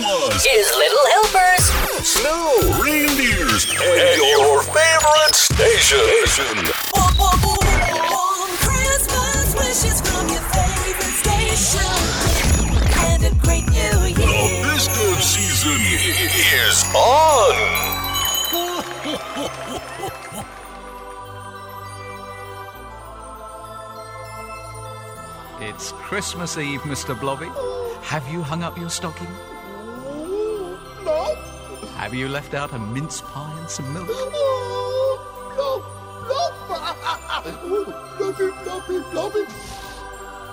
Claus, His little helpers. snow, reindeers, and your favorite station. Christmas wishes from your favorite station. And a great new The year. festive season is on. It's Christmas Eve, Mr. Blobby. Have you hung up your stocking? Have you left out a mince pie and some milk?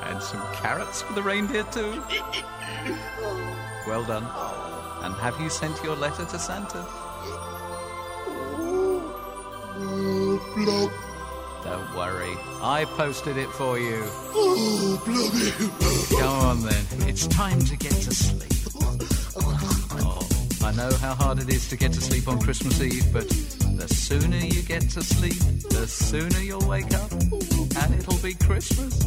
And some carrots for the reindeer, too? Well done. And have you sent your letter to Santa? Don't worry, I posted it for you. Oh. Go on then, it's time to get to sleep. I know how hard it is to get to sleep on Christmas Eve, but the sooner you get to sleep, the sooner you'll wake up, and it'll be Christmas.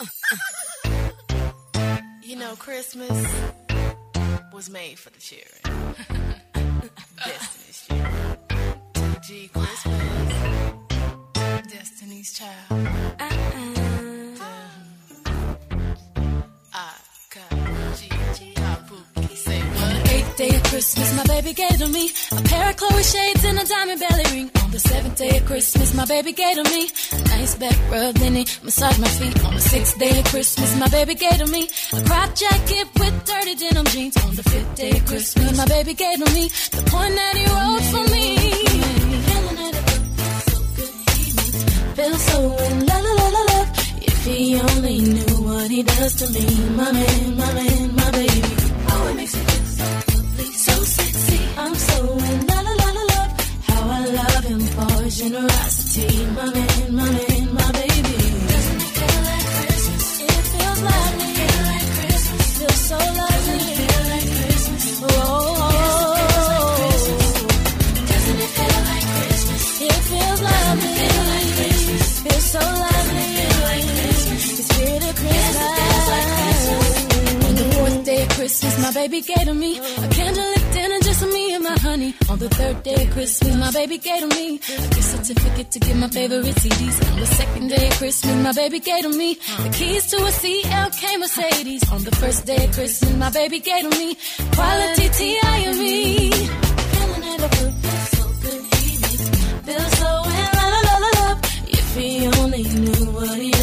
You know, Christmas was made for the children. Destiny's children. G Christmas. Destiny's child. I Christmas, my baby gave to me a pair of Chloe shades and a diamond belly ring. On the seventh day of Christmas, my baby gave to me a nice back rub, then he massaged my feet. On the sixth day of Christmas, my baby gave to me a crop jacket with dirty denim jeans. On the fifth day of Christmas, my baby gave to me the point that he wrote for me. Feel so in la la la love. If he only knew what he does to me, my man, my man, my baby. Generosity, my man, my man, my baby. Doesn't it feel like Christmas? It feels lovely. Feels lovely. Feel like Christmas. Oh, oh, oh. doesn't it feel like Christmas? It feels. Feels so lovely. Christmas. Day of Christmas, my baby gave to me a candlelit honey. On the third day of Christmas, my baby gave to me a gift certificate to get my favorite CDs. On the second day of Christmas, my baby gave to me the keys to a CLK Mercedes. On the first day of Christmas, my baby gave to me quality T.I.M.E. Feeling it up, so good, he makes me feel so in love. If he only knew what he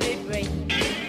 spirit ring.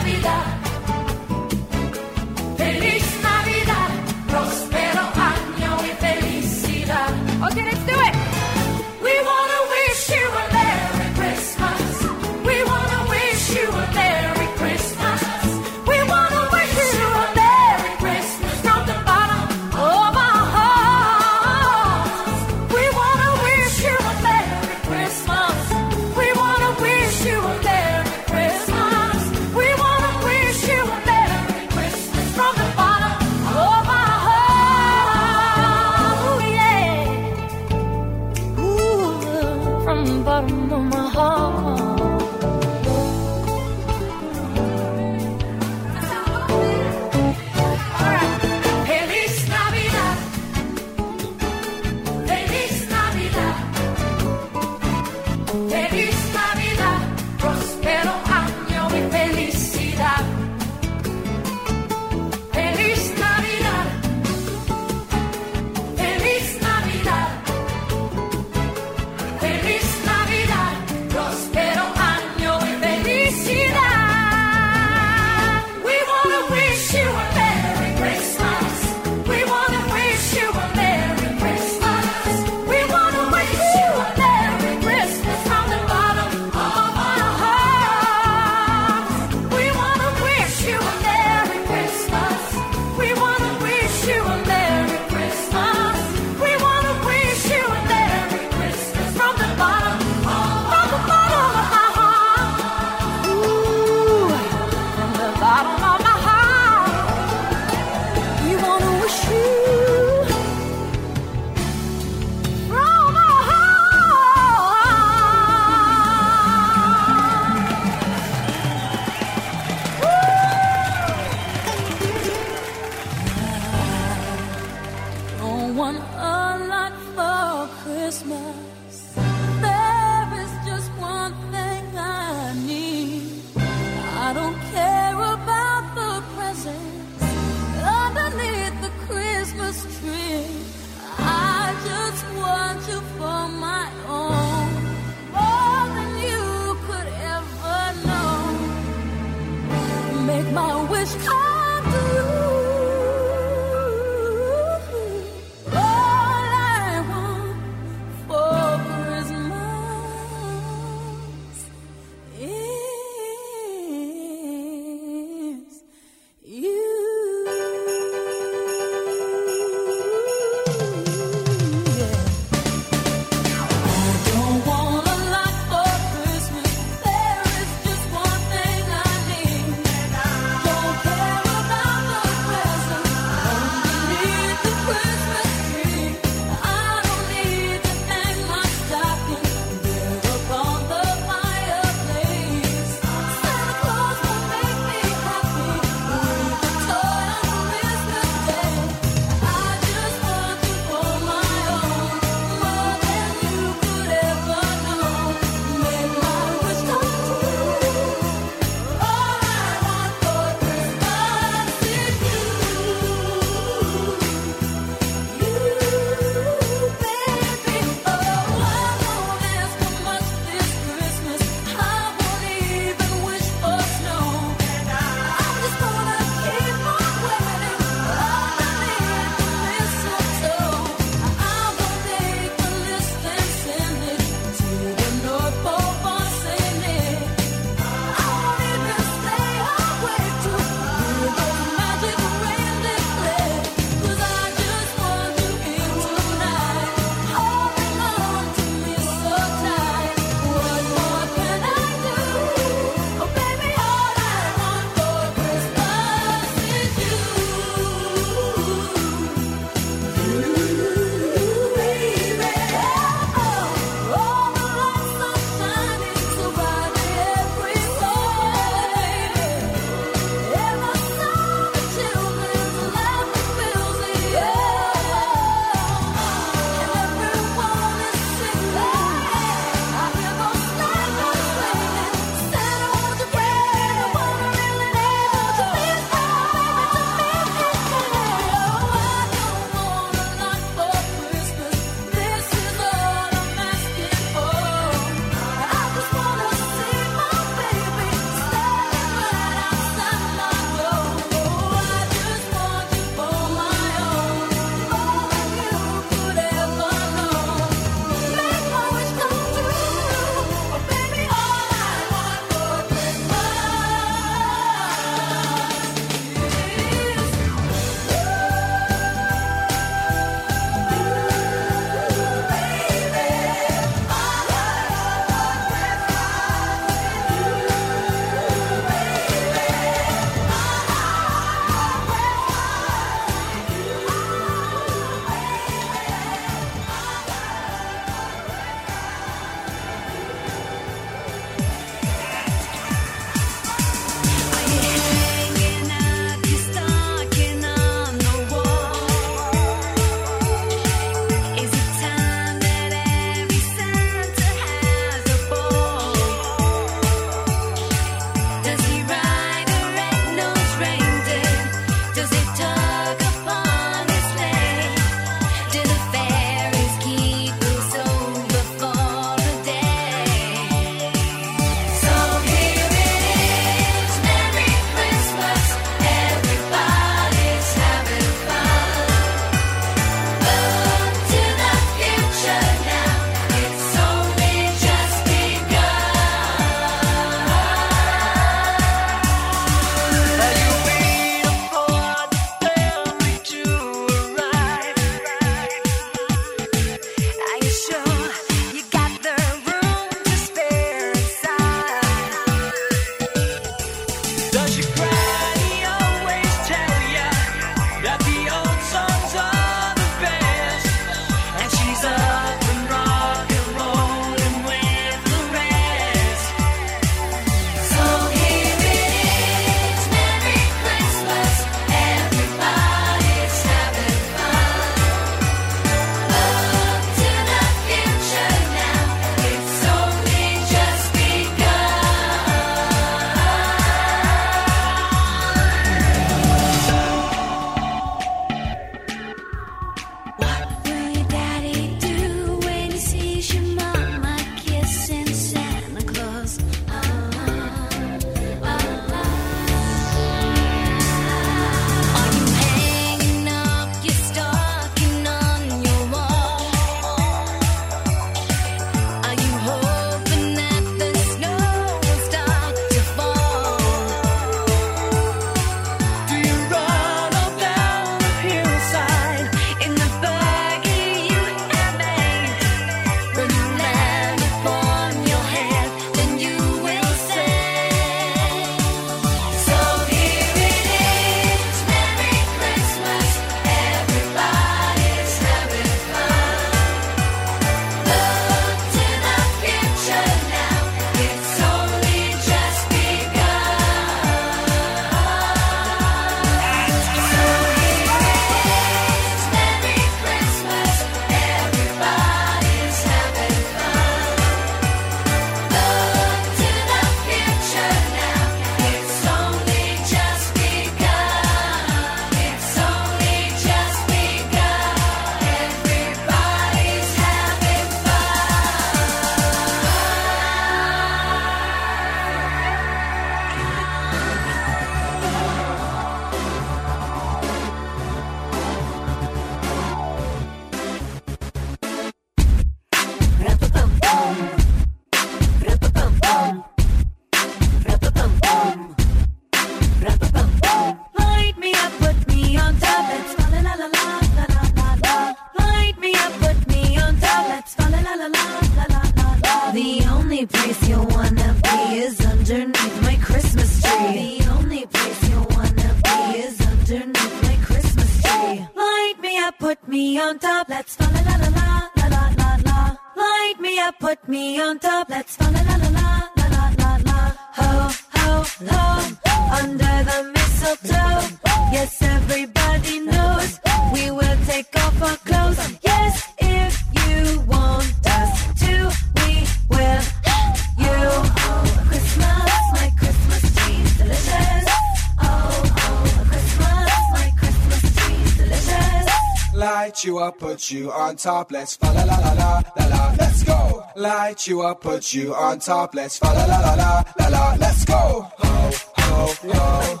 you on top, let's fa la la la la la la, let's go. Light you up, put you on top, let's fa la la la la la la, let's go. Ho ho ho.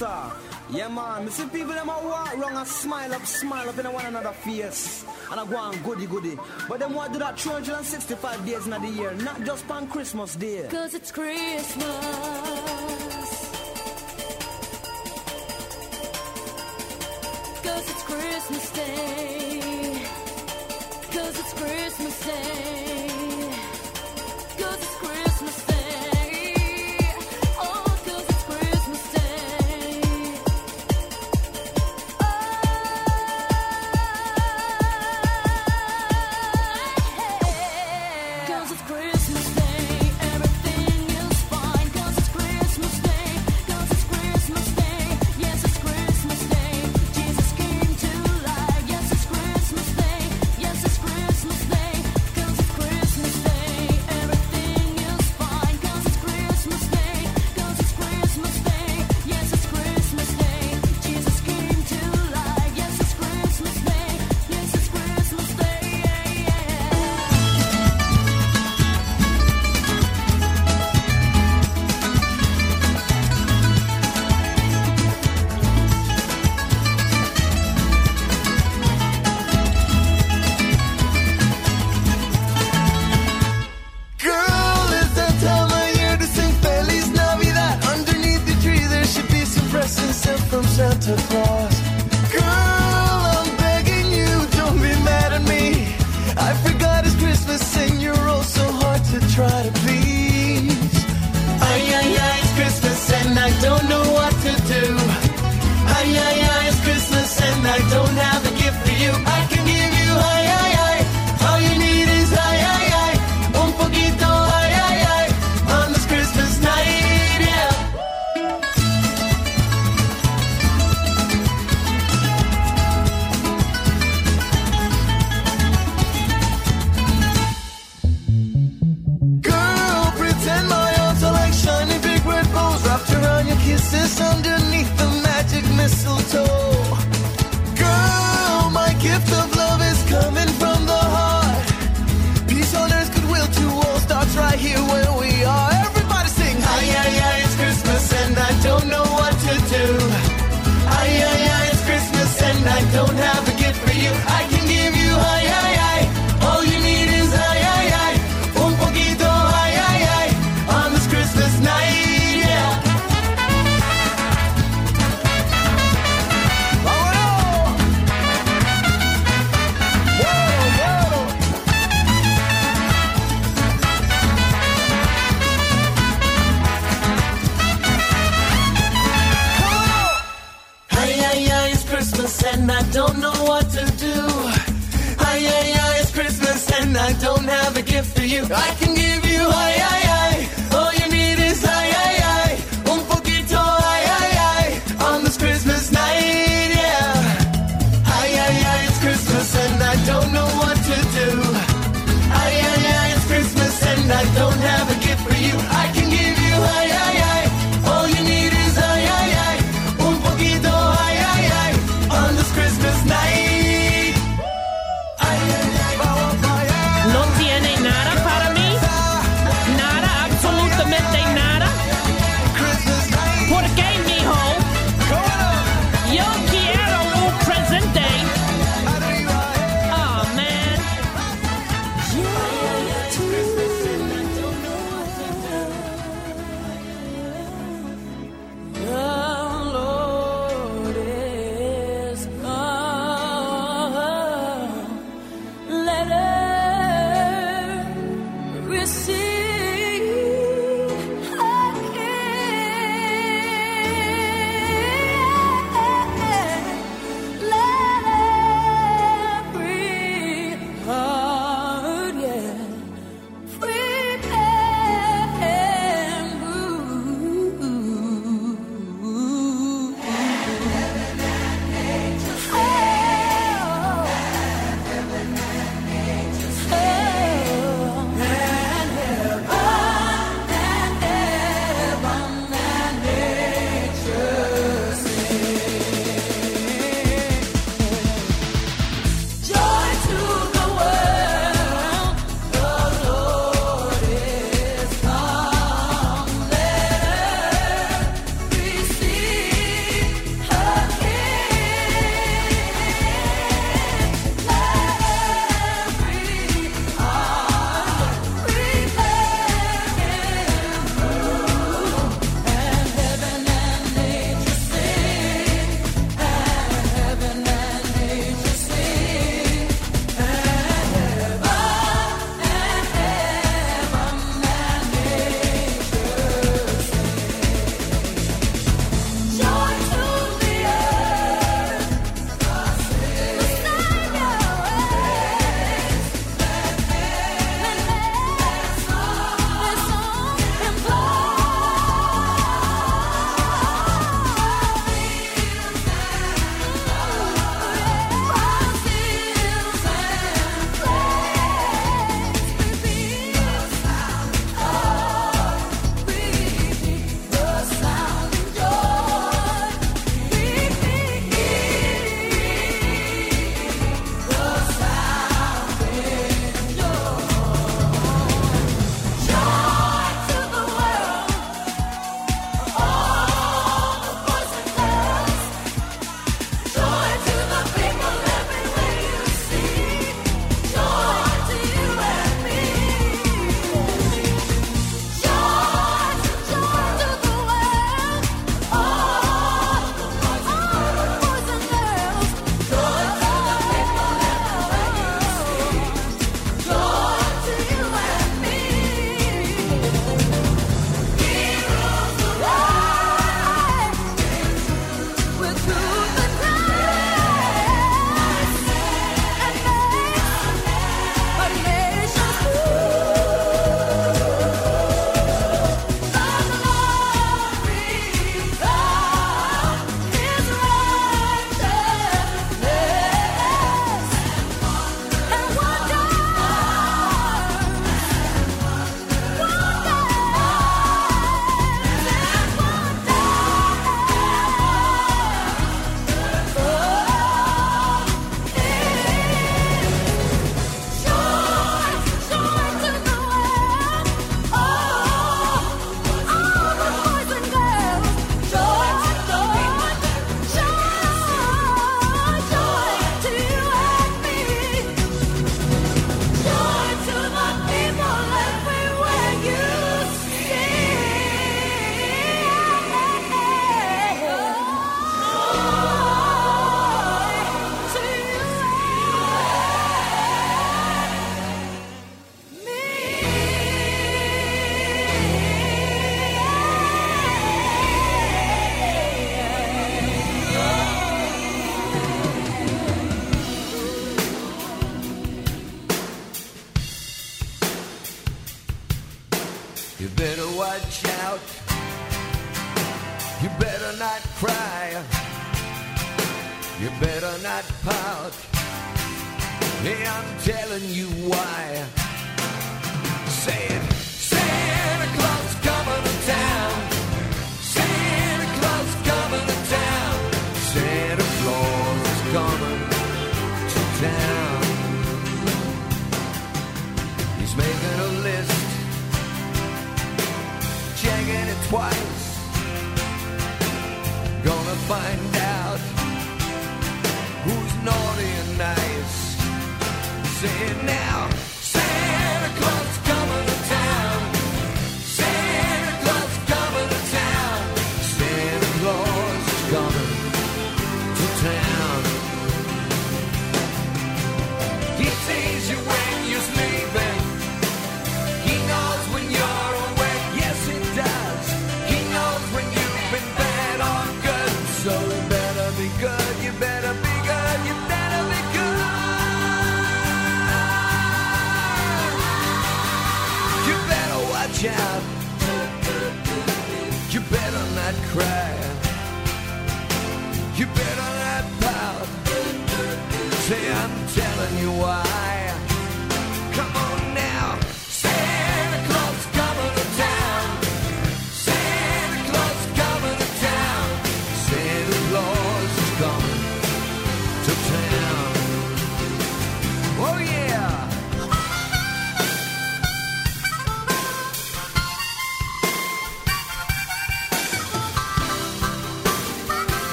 Yeah, man. Me see people them a walk wrong and smile up, smile up in one another face. And I go on goody goody. But them want do that 365 days in the year, not just on Christmas Day. Cause it's Christmas. Cause it's Christmas Day. Cause it's Christmas Day.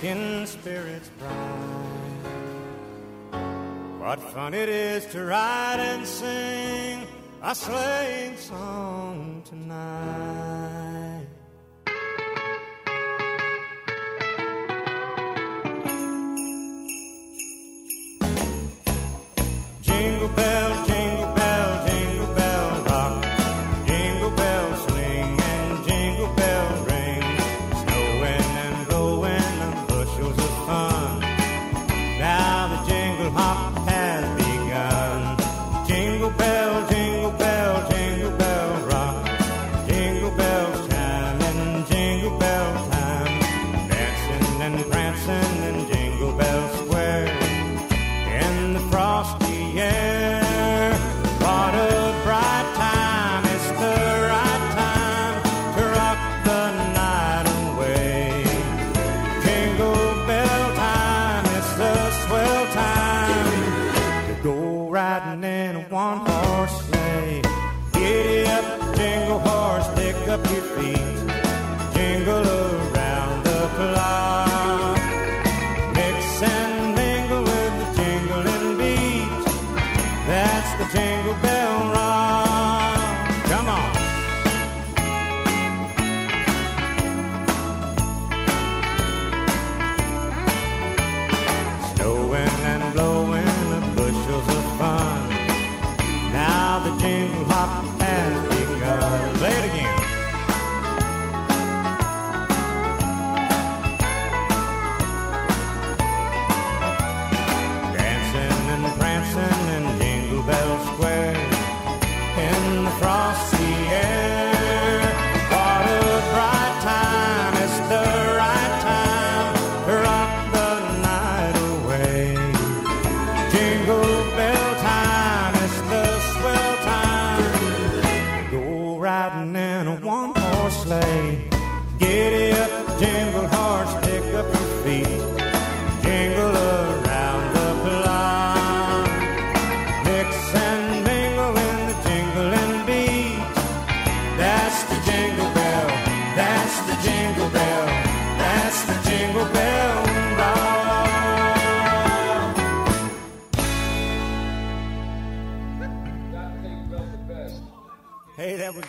making spirits bright. What fun it is to ride and sing a sleighing song tonight.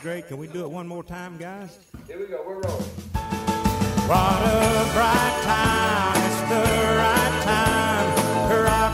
great. Can we do it one more time, guys? Here we go. We're rolling. What a bright time. It's the right time. Right.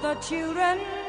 The children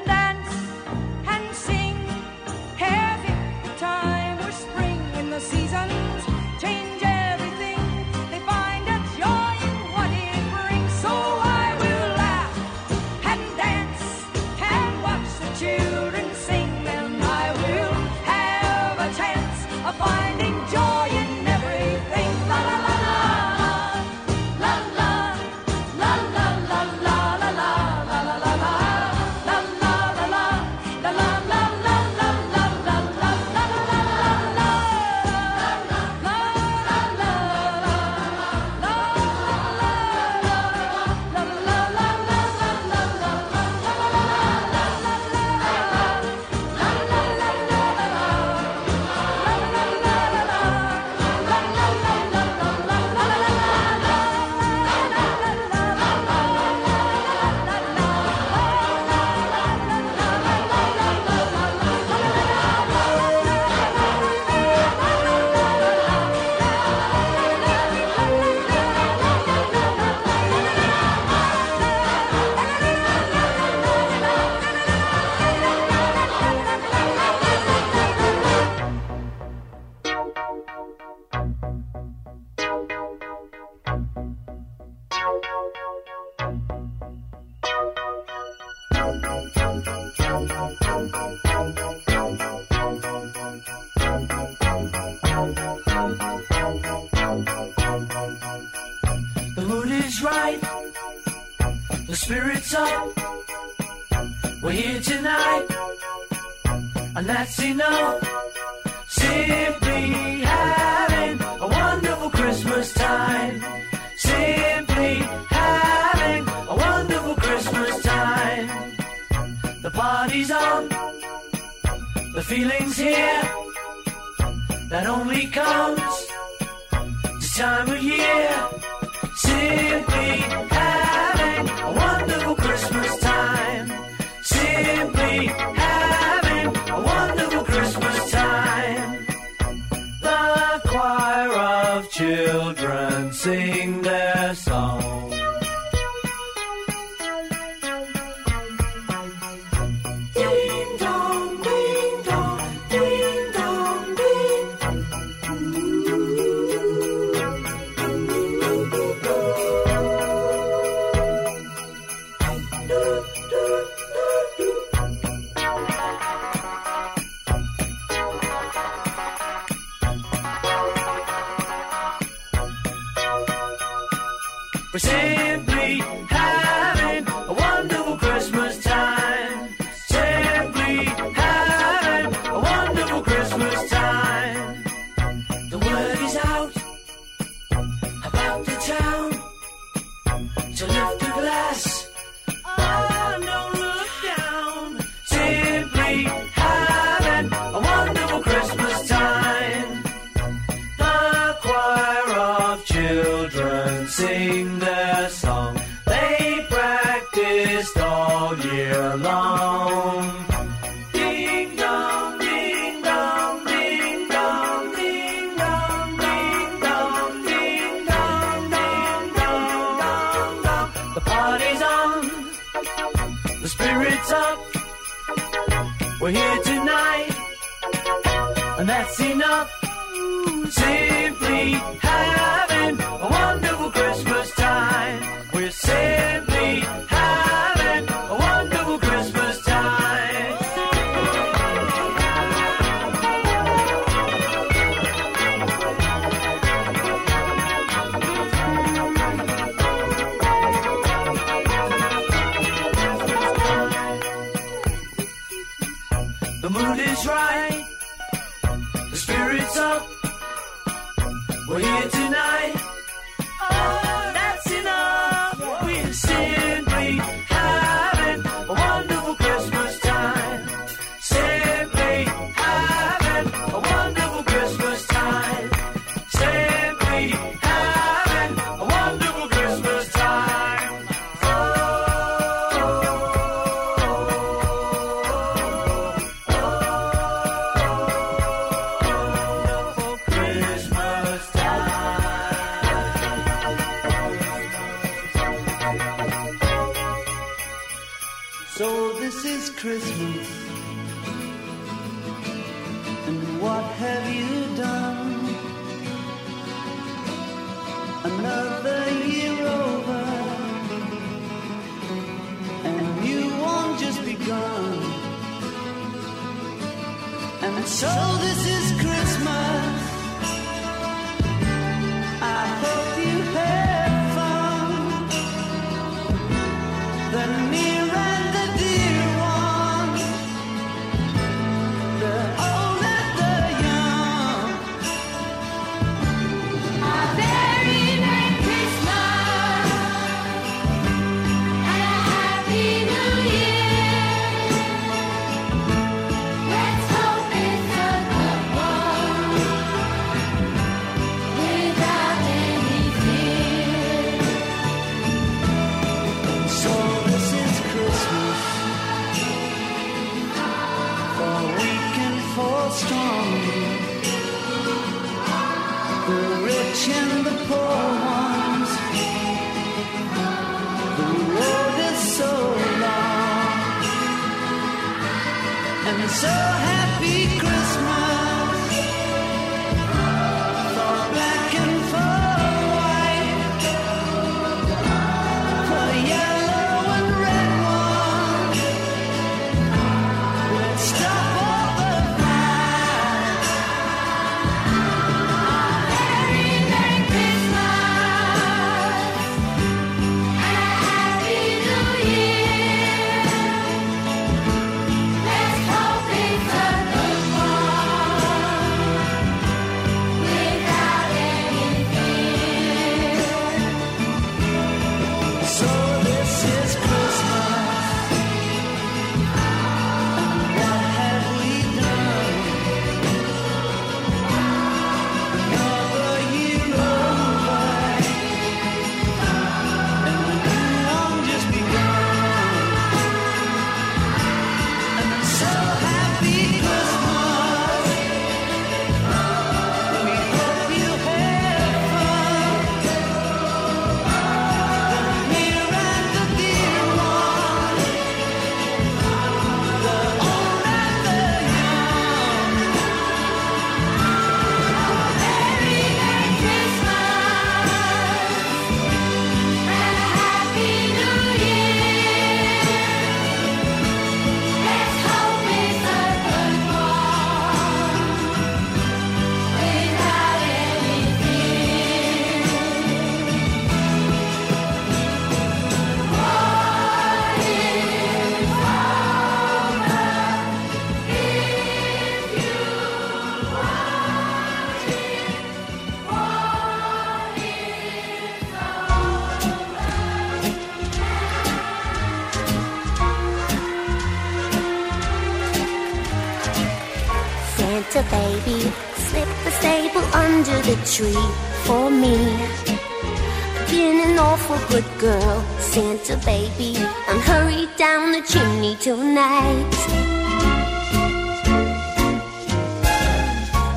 tonight.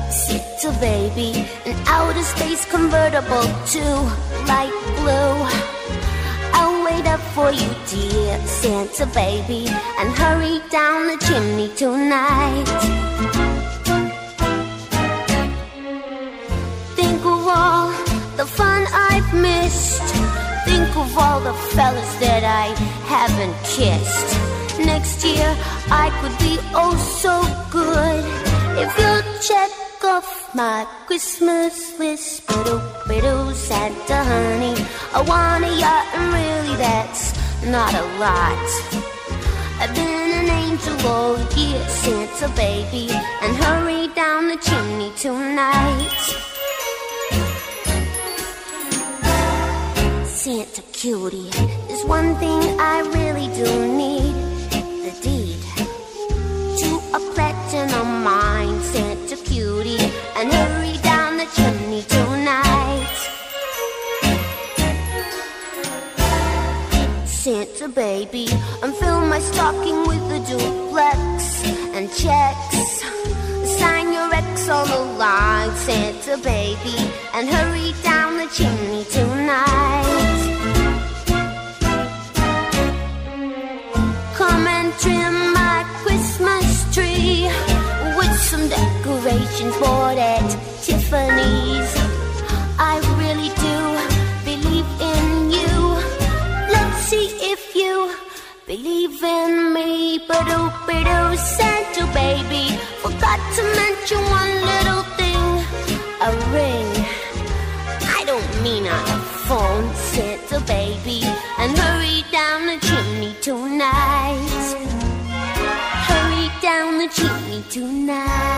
Santa baby, an outer space convertible to light blue. I'll wait up for you, dear Santa baby, and hurry down the chimney tonight. Think of all the fun I've missed. Think of all the fellas that I haven't kissed. Next year I could be oh so good if you'll check off my Christmas list. Biddle, oh, biddle, oh, Santa honey, I want a yacht and really that's not a lot. I've been an angel all year, Santa baby, and hurry down the chimney tonight. Santa cutie, there's one thing I really do need a platinum mine, Santa cutie, and hurry down the chimney tonight. Santa baby, and fill my stocking with a duplex and checks. Sign your ex on the line, Santa baby, and hurry down the chimney tonight. Come and decorations bought at Tiffany's. I really do believe in you. Let's see if you believe in me. But oh, but oh, Santa baby, forgot to mention one little thing: a ring. I don't mean on a phone, Santa baby, and hurry down the chimney tonight. Hurry down the chimney tonight.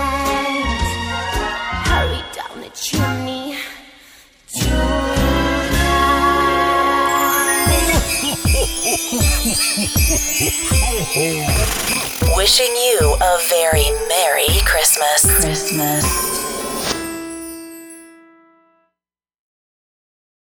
Wishing you a very Merry Christmas. Christmas.